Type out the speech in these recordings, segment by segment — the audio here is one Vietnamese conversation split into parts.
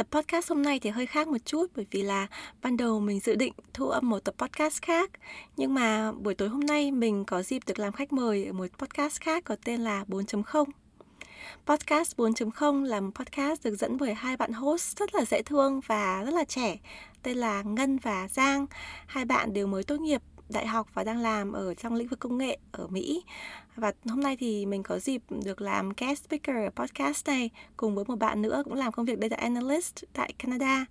Tập podcast hôm nay thì hơi khác một chút, bởi vì là ban đầu mình dự định thu âm một tập podcast khác nhưng mà buổi tối hôm nay mình có dịp được làm khách mời ở một podcast khác có tên là 4.0. Podcast 4.0 là một podcast được dẫn bởi hai bạn host rất là dễ thương và rất là trẻ, tên là Ngân và Giang. Hai bạn đều mới tốt nghiệp đại học và đang làm ở trong lĩnh vực công nghệ ở Mỹ. Và hôm nay thì mình có dịp được làm guest speaker podcast này cùng với một bạn nữa cũng làm công việc data analyst tại Canada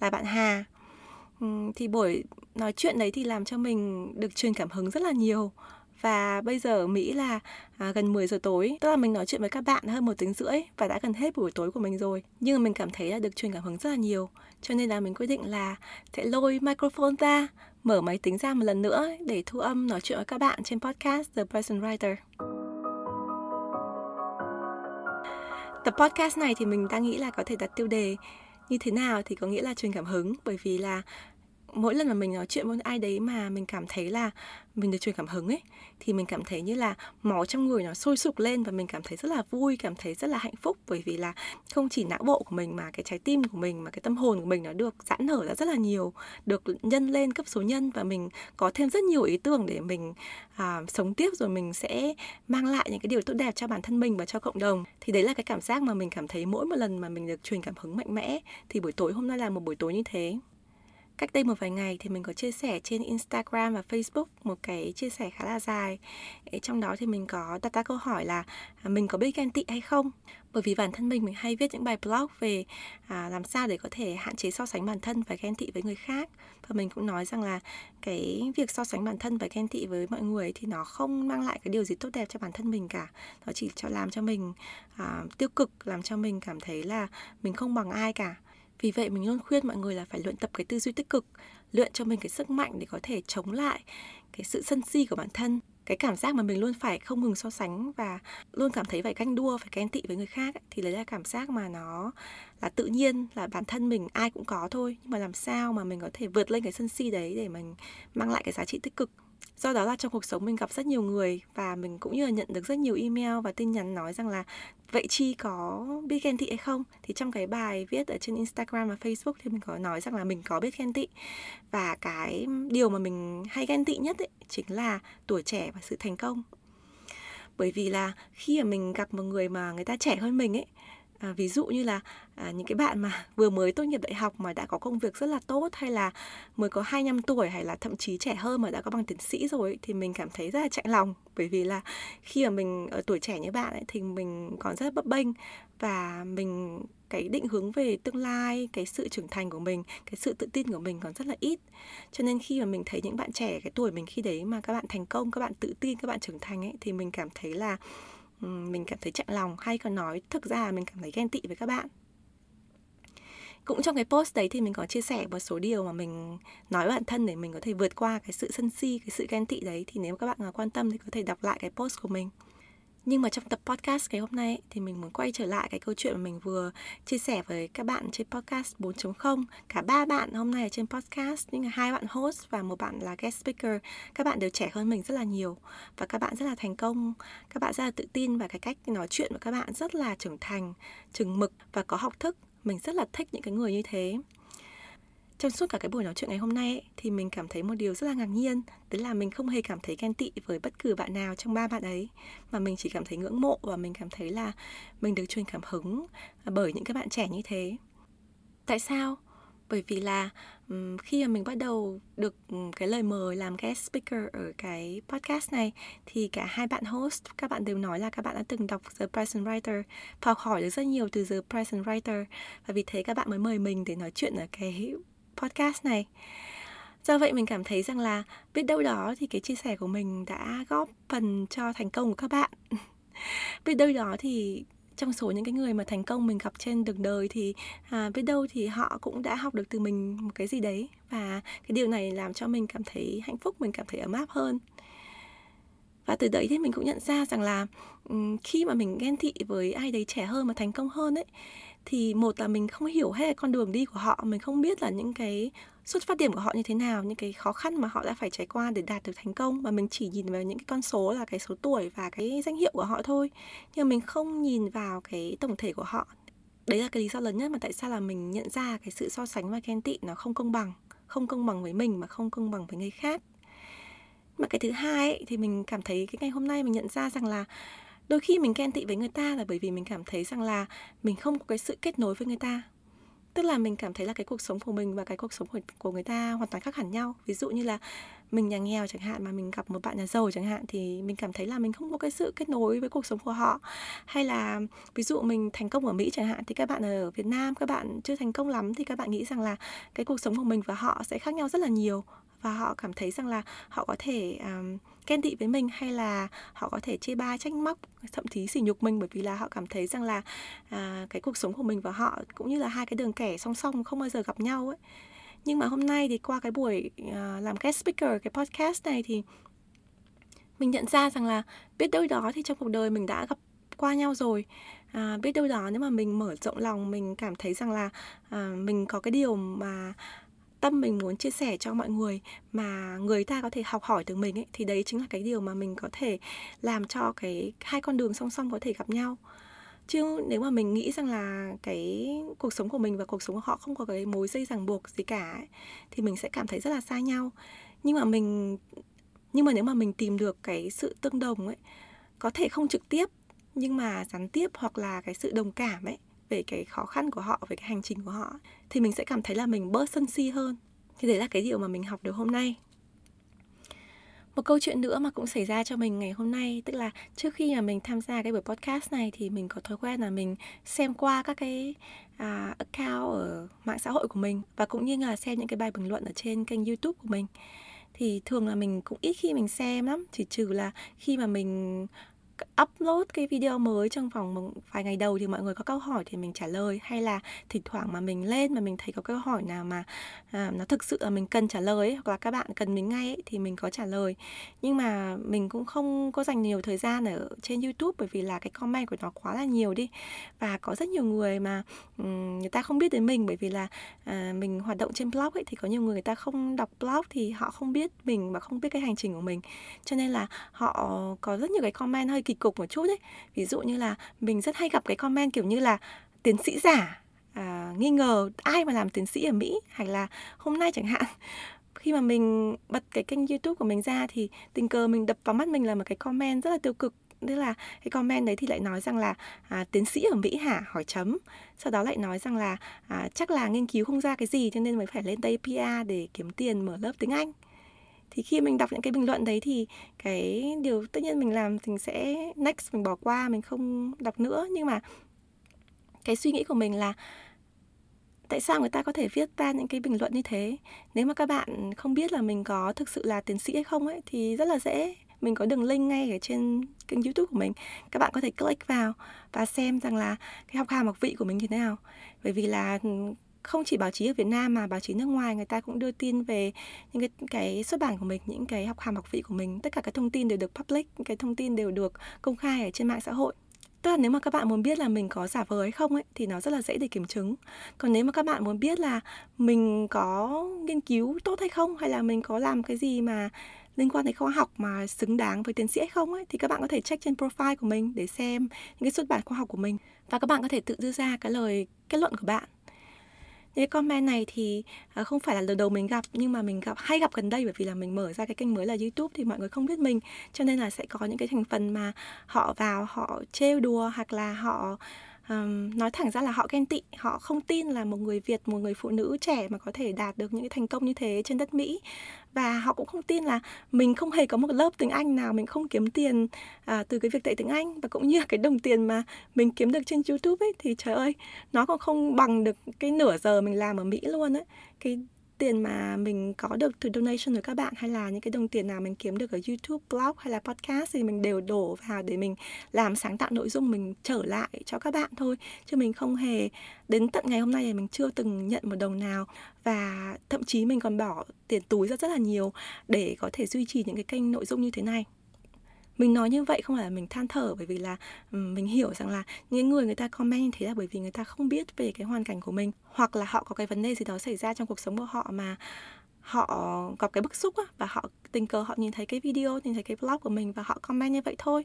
là bạn Hà. Thì buổi nói chuyện đấy thì làm cho mình được truyền cảm hứng rất là nhiều và bây giờ ở Mỹ là à, gần 10 giờ tối tức là mình nói chuyện với các bạn hơn một tiếng rưỡi và đã gần hết buổi tối của mình rồi nhưng mà mình cảm thấy là được truyền cảm hứng rất là nhiều cho nên là mình quyết định là sẽ lôi microphone ra mở máy tính ra một lần nữa để thu âm nói chuyện với các bạn trên podcast The Present Writer. Tập podcast này thì mình đang nghĩ là có thể đặt tiêu đề như thế nào thì có nghĩa là truyền cảm hứng, bởi vì là mỗi lần mà mình nói chuyện với ai đấy mà mình cảm thấy là mình được truyền cảm hứng ấy thì mình cảm thấy như là máu trong người nó sôi sục lên và mình cảm thấy rất là vui cảm thấy rất là hạnh phúc. Bởi vì là không chỉ não bộ của mình mà cái trái tim của mình mà cái tâm hồn của mình nó được giãn nở ra rất là nhiều được nhân lên cấp số nhân và mình có thêm rất nhiều ý tưởng để mình à, sống tiếp rồi mình sẽ mang lại những cái điều tốt đẹp cho bản thân mình và cho cộng đồng. Thì đấy là cái cảm giác mà mình cảm thấy mỗi một lần mà mình được truyền cảm hứng mạnh mẽ thì buổi tối hôm nay là một buổi tối như thế cách đây một vài ngày thì mình có chia sẻ trên Instagram và Facebook một cái chia sẻ khá là dài. Trong đó thì mình có đặt ra câu hỏi là à, mình có biết ghen tị hay không? Bởi vì bản thân mình mình hay viết những bài blog về à, làm sao để có thể hạn chế so sánh bản thân và ghen tị với người khác. Và mình cũng nói rằng là cái việc so sánh bản thân và ghen tị với mọi người thì nó không mang lại cái điều gì tốt đẹp cho bản thân mình cả. Nó chỉ cho làm cho mình à, tiêu cực, làm cho mình cảm thấy là mình không bằng ai cả vì vậy mình luôn khuyên mọi người là phải luyện tập cái tư duy tích cực, luyện cho mình cái sức mạnh để có thể chống lại cái sự sân si của bản thân. Cái cảm giác mà mình luôn phải không ngừng so sánh và luôn cảm thấy phải ganh đua phải ghen tị với người khác thì đấy là cảm giác mà nó là tự nhiên là bản thân mình ai cũng có thôi. Nhưng mà làm sao mà mình có thể vượt lên cái sân si đấy để mình mang lại cái giá trị tích cực? Do đó là trong cuộc sống mình gặp rất nhiều người và mình cũng như là nhận được rất nhiều email và tin nhắn nói rằng là vậy chi có biết ghen tị hay không? Thì trong cái bài viết ở trên instagram và facebook thì mình có nói rằng là mình có biết ghen tị. Và cái điều mà mình hay ghen tị nhất ấy, chính là tuổi trẻ và sự thành công. Bởi vì là khi mà mình gặp một người mà người ta trẻ hơn mình ấy à, ví dụ như là à, những cái bạn mà vừa mới tốt nghiệp đại học mà đã có công việc rất là tốt hay là mới có 25 tuổi hay là thậm chí trẻ hơn mà đã có bằng tiến sĩ rồi thì mình cảm thấy rất là chạy lòng. Bởi vì là khi mà mình ở tuổi trẻ như bạn ấy thì mình còn rất là bấp bênh và mình cái định hướng về tương lai cái sự trưởng thành của mình cái sự tự tin của mình còn rất là ít. Cho nên khi mà mình thấy những bạn trẻ cái tuổi mình khi đấy mà các bạn thành công các bạn tự tin các bạn trưởng thành ấy thì mình cảm thấy là mình cảm thấy chạnh lòng, hay còn nói, thực ra là mình cảm thấy ghen tị với các bạn. Cũng trong cái post đấy thì mình có chia sẻ một số điều mà mình nói với bản thân để mình có thể vượt qua cái sự sân si, cái sự ghen tị đấy. Thì nếu các bạn nào quan tâm thì có thể đọc lại cái post của mình nhưng mà trong tập podcast ngày hôm nay thì mình muốn quay trở lại cái câu chuyện mà mình vừa chia sẻ với các bạn trên podcast 4.0 cả ba bạn hôm nay ở trên podcast, nhưng là hai bạn host và một bạn là guest speaker. Các bạn đều trẻ hơn mình rất là nhiều và các bạn rất là thành công. Các bạn rất là tự tin và cái cách nói chuyện của các bạn rất là trưởng thành, chừng mực và có học thức. Mình rất là thích những cái người như thế trong suốt cả cái buổi nói chuyện ngày hôm nay ấy, thì mình cảm thấy một điều rất là ngạc nhiên đấy là mình không hề cảm thấy ghen tị với bất cứ bạn nào trong ba bạn ấy mà mình chỉ cảm thấy ngưỡng mộ và mình cảm thấy là mình được truyền cảm hứng à, bởi những cái bạn trẻ như thế. Tại sao? Bởi vì là um, khi mà mình bắt đầu được um, cái lời mời làm guest speaker ở cái podcast này thì cả hai bạn host các bạn đều nói là các bạn đã từng đọc The Present Writer và học hỏi được rất nhiều từ The Present Writer. Và vì thế các bạn mới mời mình để nói chuyện ở cái podcast này. Do vậy mình cảm thấy rằng là biết đâu đó thì cái chia sẻ của mình đã góp phần cho thành công của các bạn. Biết đâu đó thì trong số những cái người mà thành công mình gặp trên đường đời thì à, biết đâu thì họ cũng đã học được từ mình một cái gì đấy. Và cái điều này làm cho mình cảm thấy hạnh phúc mình cảm thấy ấm áp hơn. Và từ đấy thì mình cũng nhận ra rằng là khi mà mình ghen tị với ai đấy trẻ hơn mà thành công hơn ấy thì một là mình không hiểu hết con đường đi của họ mình không biết là những cái xuất phát điểm của họ như thế nào những cái khó khăn mà họ đã phải trải qua để đạt được thành công mà mình chỉ nhìn vào những cái con số là cái số tuổi và cái danh hiệu của họ thôi. Nhưng mình không nhìn vào cái tổng thể của họ. Đấy là cái lý do lớn nhất mà tại sao là mình nhận ra cái sự so sánh và ghen tị nó không công bằng không công bằng với mình mà không công bằng với người khác. Mà cái thứ hai ấy, thì mình cảm thấy cái ngày hôm nay mình nhận ra rằng là đôi khi mình ghen tị với người ta là bởi vì mình cảm thấy rằng là mình không có cái sự kết nối với người ta. Tức là mình cảm thấy là cái cuộc sống của mình và cái cuộc sống của, của người ta hoàn toàn khác hẳn nhau. Ví dụ như là mình nhà nghèo chẳng hạn mà mình gặp một bạn nhà giàu chẳng hạn thì mình cảm thấy là mình không có cái sự kết nối với cuộc sống của họ. Hay là ví dụ mình thành công ở Mỹ chẳng hạn thì các bạn ở Việt Nam các bạn chưa thành công lắm thì các bạn nghĩ rằng là cái cuộc sống của mình và họ sẽ khác nhau rất là nhiều. Và họ cảm thấy rằng là họ có thể um, ghen tị với mình hay là họ có thể chê bai trách móc thậm chí sỉ nhục mình bởi vì là họ cảm thấy rằng là à, cái cuộc sống của mình và họ cũng như là hai cái đường kẻ song song không bao giờ gặp nhau ấy. Nhưng mà hôm nay thì qua cái buổi à, làm guest speaker cái podcast này thì mình nhận ra rằng là biết đâu đó thì trong cuộc đời mình đã gặp qua nhau rồi. À, biết đâu đó nếu mà mình mở rộng lòng mình cảm thấy rằng là à, mình có cái điều mà tâm mình muốn chia sẻ cho mọi người mà người ta có thể học hỏi từ mình ấy thì đấy chính là cái điều mà mình có thể làm cho cái hai con đường song song có thể gặp nhau. Chứ nếu mà mình nghĩ rằng là cái cuộc sống của mình và cuộc sống của họ không có cái mối dây ràng buộc gì cả ấy, thì mình sẽ cảm thấy rất là xa nhau. Nhưng mà mình nhưng mà nếu mà mình tìm được cái sự tương đồng ấy có thể không trực tiếp nhưng mà gián tiếp hoặc là cái sự đồng cảm ấy về cái khó khăn của họ về cái hành trình của họ thì mình sẽ cảm thấy là mình bớt sân si hơn. Thì đấy là cái điều mà mình học được hôm nay. Một câu chuyện nữa mà cũng xảy ra cho mình ngày hôm nay tức là trước khi mà mình tham gia cái buổi podcast này thì mình có thói quen là mình xem qua các cái à, account ở mạng xã hội của mình và cũng như là xem những cái bài bình luận ở trên kênh youtube của mình. Thì thường là mình cũng ít khi mình xem lắm chỉ trừ là khi mà mình upload cái video mới trong vòng một vài ngày đầu thì mọi người có câu hỏi thì mình trả lời. Hay là thỉnh thoảng mà mình lên mà mình thấy có câu hỏi nào mà à, nó thực sự là mình cần trả lời ấy, hoặc là các bạn cần mình ngay ấy, thì mình có trả lời. Nhưng mà mình cũng không có dành nhiều thời gian ở trên YouTube bởi vì là cái comment của nó quá là nhiều đi. Và có rất nhiều người mà um, người ta không biết đến mình bởi vì là à, mình hoạt động trên blog ấy thì có nhiều người người ta không đọc blog thì họ không biết mình và không biết cái hành trình của mình. Cho nên là họ có rất nhiều cái comment hơi kỳ cục một chút ấy. Ví dụ như là mình rất hay gặp cái comment kiểu như là tiến sĩ giả à, nghi ngờ ai mà làm tiến sĩ ở Mỹ hay là hôm nay chẳng hạn. Khi mà mình bật cái kênh YouTube của mình ra thì tình cờ mình đập vào mắt mình là một cái comment rất là tiêu cực. Tức là cái comment đấy thì lại nói rằng là à, tiến sĩ ở Mỹ hả? Hỏi chấm. Sau đó lại nói rằng là à, chắc là nghiên cứu không ra cái gì cho nên mới phải lên đây PR để kiếm tiền mở lớp tiếng Anh thì khi mình đọc những cái bình luận đấy thì cái điều tất nhiên mình làm mình sẽ next, mình bỏ qua, mình không đọc nữa. Nhưng mà cái suy nghĩ của mình là tại sao người ta có thể viết ra những cái bình luận như thế? Nếu mà các bạn không biết là mình có thực sự là tiến sĩ hay không ấy, thì rất là dễ. Mình có đường link ngay ở trên kênh youtube của mình. Các bạn có thể click vào và xem rằng là cái học hàm học vị của mình như thế nào. Bởi vì là không chỉ báo chí ở Việt Nam mà báo chí nước ngoài người ta cũng đưa tin về những cái cái xuất bản của mình, những cái học hàm học vị của mình, tất cả các thông tin đều được public, những cái thông tin đều được công khai ở trên mạng xã hội. Tức là nếu mà các bạn muốn biết là mình có giả vờ hay không ấy thì nó rất là dễ để kiểm chứng. Còn nếu mà các bạn muốn biết là mình có nghiên cứu tốt hay không hay là mình có làm cái gì mà liên quan đến khoa học mà xứng đáng với tiến sĩ hay không ấy thì các bạn có thể check trên profile của mình để xem những cái xuất bản khoa học của mình và các bạn có thể tự đưa ra cái lời kết luận của bạn những cái comment này thì à, không phải là lần đầu mình gặp nhưng mà mình gặp hay gặp gần đây bởi vì là mình mở ra cái kênh mới là YouTube thì mọi người không biết mình. Cho nên là sẽ có những cái thành phần mà họ vào họ trêu đùa hoặc là họ um, nói thẳng ra là họ ghen tị họ không tin là một người việt một người phụ nữ trẻ mà có thể đạt được những cái thành công như thế trên đất mỹ. Và họ cũng không tin là mình không hề có một lớp tiếng anh nào mình không kiếm tiền uh, từ cái việc dạy tiếng anh. Và cũng như cái đồng tiền mà mình kiếm được trên youtube ấy thì trời ơi nó còn không bằng được cái nửa giờ mình làm ở mỹ luôn ấy. Cái tiền mà mình có được từ donation của các bạn hay là những cái đồng tiền nào mình kiếm được ở YouTube, blog hay là podcast thì mình đều đổ vào để mình làm sáng tạo nội dung mình trở lại cho các bạn thôi. Chứ mình không hề đến tận ngày hôm nay thì mình chưa từng nhận một đồng nào và thậm chí mình còn bỏ tiền túi ra rất là nhiều để có thể duy trì những cái kênh nội dung như thế này mình nói như vậy không phải là mình than thở bởi vì là mình hiểu rằng là những người người ta comment như thế là bởi vì người ta không biết về cái hoàn cảnh của mình, hoặc là họ có cái vấn đề gì đó xảy ra trong cuộc sống của họ mà họ gặp cái bức xúc á, và họ tình cờ họ nhìn thấy cái video, nhìn thấy cái blog của mình và họ comment như vậy thôi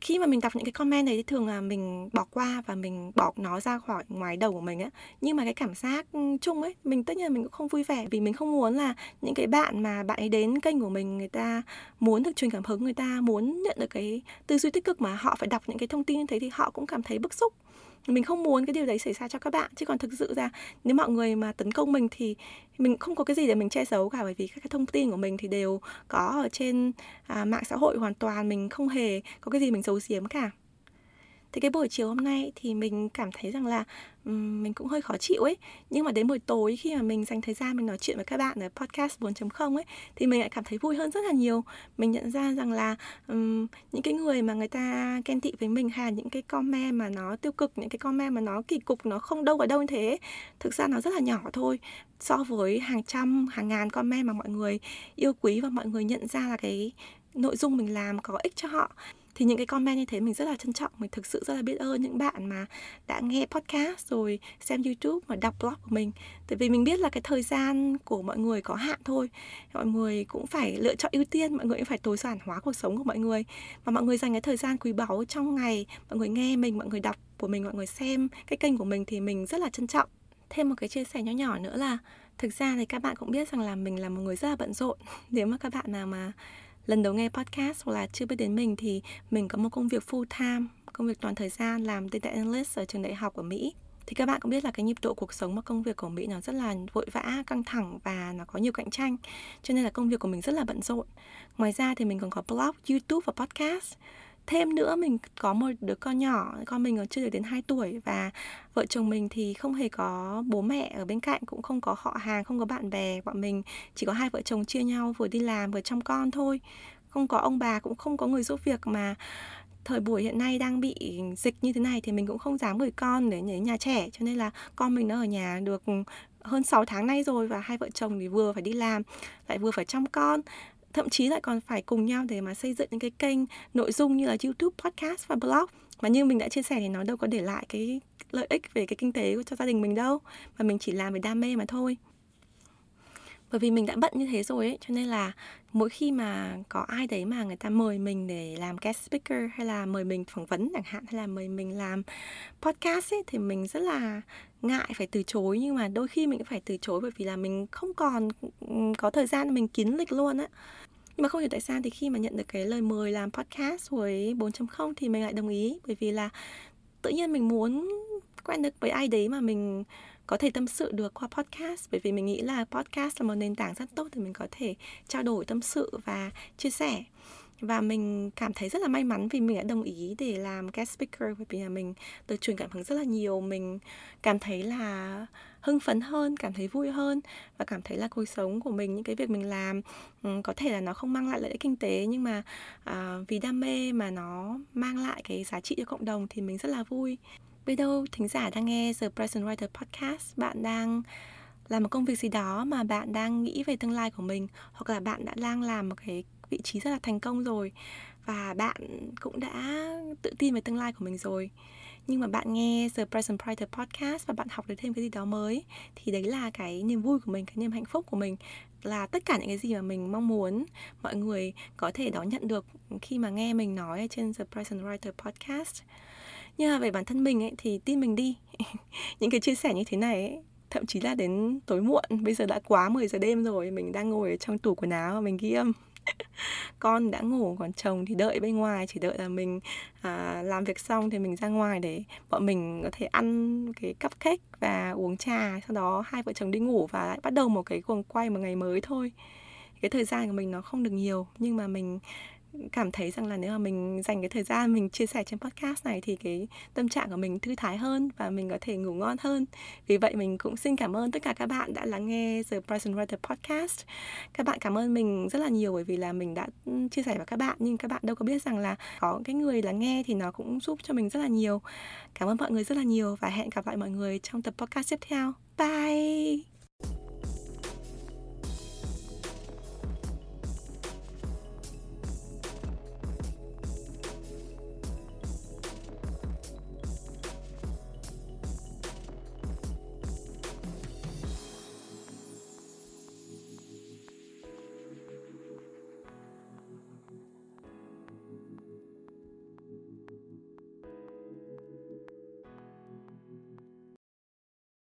khi mà mình đọc những cái comment đấy thì thường là mình bỏ qua và mình bỏ nó ra khỏi ngoài đầu của mình á. Nhưng mà cái cảm giác ừ, chung ấy, mình tất nhiên là mình cũng không vui vẻ vì mình không muốn là những cái bạn mà bạn ấy đến kênh của mình, người ta muốn được truyền cảm hứng, người ta muốn nhận được cái tư duy tích cực mà họ phải đọc những cái thông tin như thế thì họ cũng cảm thấy bức xúc mình không muốn cái điều đấy xảy ra cho các bạn. Chứ còn thực sự ra nếu mọi người mà tấn công mình thì mình không có cái gì để mình che giấu cả. Bởi vì các cái thông tin của mình thì đều có ở trên à, mạng xã hội hoàn toàn. Mình không hề có cái gì mình giấu giếm cả thì cái buổi chiều hôm nay thì mình cảm thấy rằng là um, mình cũng hơi khó chịu ấy. Nhưng mà đến buổi tối khi mà mình dành thời gian mình nói chuyện với các bạn ở podcast 4.0 ấy thì mình lại cảm thấy vui hơn rất là nhiều. Mình nhận ra rằng là um, những cái người mà người ta ghen tị với mình hay là những cái comment mà nó tiêu cực những cái comment mà nó kỳ cục nó không đâu vào đâu như thế thực ra nó rất là nhỏ thôi. So với hàng trăm hàng ngàn comment mà mọi người yêu quý và mọi người nhận ra là cái nội dung mình làm có ích cho họ thì những cái comment như thế mình rất là trân trọng. Mình thực sự rất là biết ơn những bạn mà đã nghe podcast rồi xem youtube và đọc blog của mình. Tại vì mình biết là cái thời gian của mọi người có hạn thôi. Mọi người cũng phải lựa chọn ưu tiên, mọi người cũng phải tối giản hóa cuộc sống của mọi người. Và mọi người dành cái thời gian quý báu trong ngày, mọi người nghe mình, mọi người đọc của mình, mọi người xem cái kênh của mình thì mình rất là trân trọng. Thêm một cái chia sẻ nhỏ nhỏ nữa là, thực ra thì các bạn cũng biết rằng là mình là một người rất là bận rộn. Nếu mà các bạn nào mà lần đầu nghe podcast hoặc là chưa biết đến mình thì mình có một công việc full time, công việc toàn thời gian làm data analyst ở trường đại học ở Mỹ. Thì các bạn cũng biết là cái nhịp độ cuộc sống và công việc của Mỹ nó rất là vội vã, căng thẳng và nó có nhiều cạnh tranh. Cho nên là công việc của mình rất là bận rộn. Ngoài ra thì mình còn có blog, YouTube và podcast thêm nữa, mình có một đứa con nhỏ, con mình còn chưa được đến 2 tuổi và vợ chồng mình thì không hề có bố mẹ ở bên cạnh, cũng không có họ hàng, không có bạn bè. Bọn mình chỉ có hai vợ chồng chia nhau, vừa đi làm vừa chăm con thôi. Không có ông bà, cũng không có người giúp việc mà thời buổi hiện nay đang bị dịch như thế này thì mình cũng không dám gửi con để nhớ nhà trẻ. Cho nên là con mình nó ở nhà được hơn 6 tháng nay rồi và hai vợ chồng thì vừa phải đi làm, lại vừa phải chăm con thậm chí lại còn phải cùng nhau để mà xây dựng những cái kênh nội dung như là YouTube, podcast và blog. Mà như mình đã chia sẻ thì nó đâu có để lại cái lợi ích về cái kinh tế cho gia đình mình đâu mà mình chỉ làm vì đam mê mà thôi. Bởi vì mình đã bận như thế rồi ấy cho nên là mỗi khi mà có ai đấy mà người ta mời mình để làm guest speaker hay là mời mình phỏng vấn chẳng hạn hay là mời mình làm podcast ấy thì mình rất là ngại phải từ chối. Nhưng mà đôi khi mình cũng phải từ chối bởi vì là mình không còn ừ, có thời gian mình kín lịch luôn á nhưng mà không hiểu tại sao thì khi mà nhận được cái lời mời làm podcast với 4.0 thì mình lại đồng ý. Bởi vì là tự nhiên mình muốn quen được với ai đấy mà mình có thể tâm sự được qua podcast. Bởi vì mình nghĩ là podcast là một nền tảng rất tốt để mình có thể trao đổi, tâm sự và chia sẻ. Và mình cảm thấy rất là may mắn vì mình đã đồng ý để làm guest speaker. Bởi vì là mình được truyền cảm hứng rất là nhiều. Mình cảm thấy là hưng phấn hơn cảm thấy vui hơn và cảm thấy là cuộc sống của mình những cái việc mình làm ừ, có thể là nó không mang lại lợi ích kinh tế nhưng mà à, vì đam mê mà nó mang lại cái giá trị cho cộng đồng thì mình rất là vui. Biết đâu thính giả đang nghe The Present Writer Podcast bạn đang làm một công việc gì đó mà bạn đang nghĩ về tương lai của mình hoặc là bạn đã đang làm một cái vị trí rất là thành công rồi và bạn cũng đã tự tin về tương lai của mình rồi nhưng mà bạn nghe The Present Writer Podcast và bạn học được thêm cái gì đó mới thì đấy là cái niềm vui của mình, cái niềm hạnh phúc của mình. Là tất cả những cái gì mà mình mong muốn mọi người có thể đón nhận được khi mà nghe mình nói trên The Present Writer Podcast. Nhưng mà về bản thân mình ấy thì tin mình đi. Những cái chia sẻ như thế này ấy, thậm chí là đến tối muộn bây giờ đã quá 10 giờ đêm rồi mình đang ngồi ở trong tủ quần áo và mình ghi âm. con đã ngủ còn chồng thì đợi bên ngoài chỉ đợi là mình à, làm việc xong thì mình ra ngoài để bọn mình có thể ăn cái cupcake và uống trà. Sau đó hai vợ chồng đi ngủ và lại bắt đầu một cái cuồng quay một ngày mới thôi. Cái thời gian của mình nó không được nhiều nhưng mà mình cảm thấy rằng là nếu mà mình dành cái thời gian mình chia sẻ trên podcast này thì cái tâm trạng của mình thư thái hơn và mình có thể ngủ ngon hơn. Vì vậy mình cũng xin cảm ơn tất cả các bạn đã lắng nghe The Present Writer Podcast. Các bạn cảm ơn mình rất là nhiều bởi vì là mình đã chia sẻ với các bạn, nhưng các bạn đâu có biết rằng là có cái người lắng nghe thì nó cũng giúp cho mình rất là nhiều. Cảm ơn mọi người rất là nhiều và hẹn gặp lại mọi người trong tập podcast tiếp theo. Bye!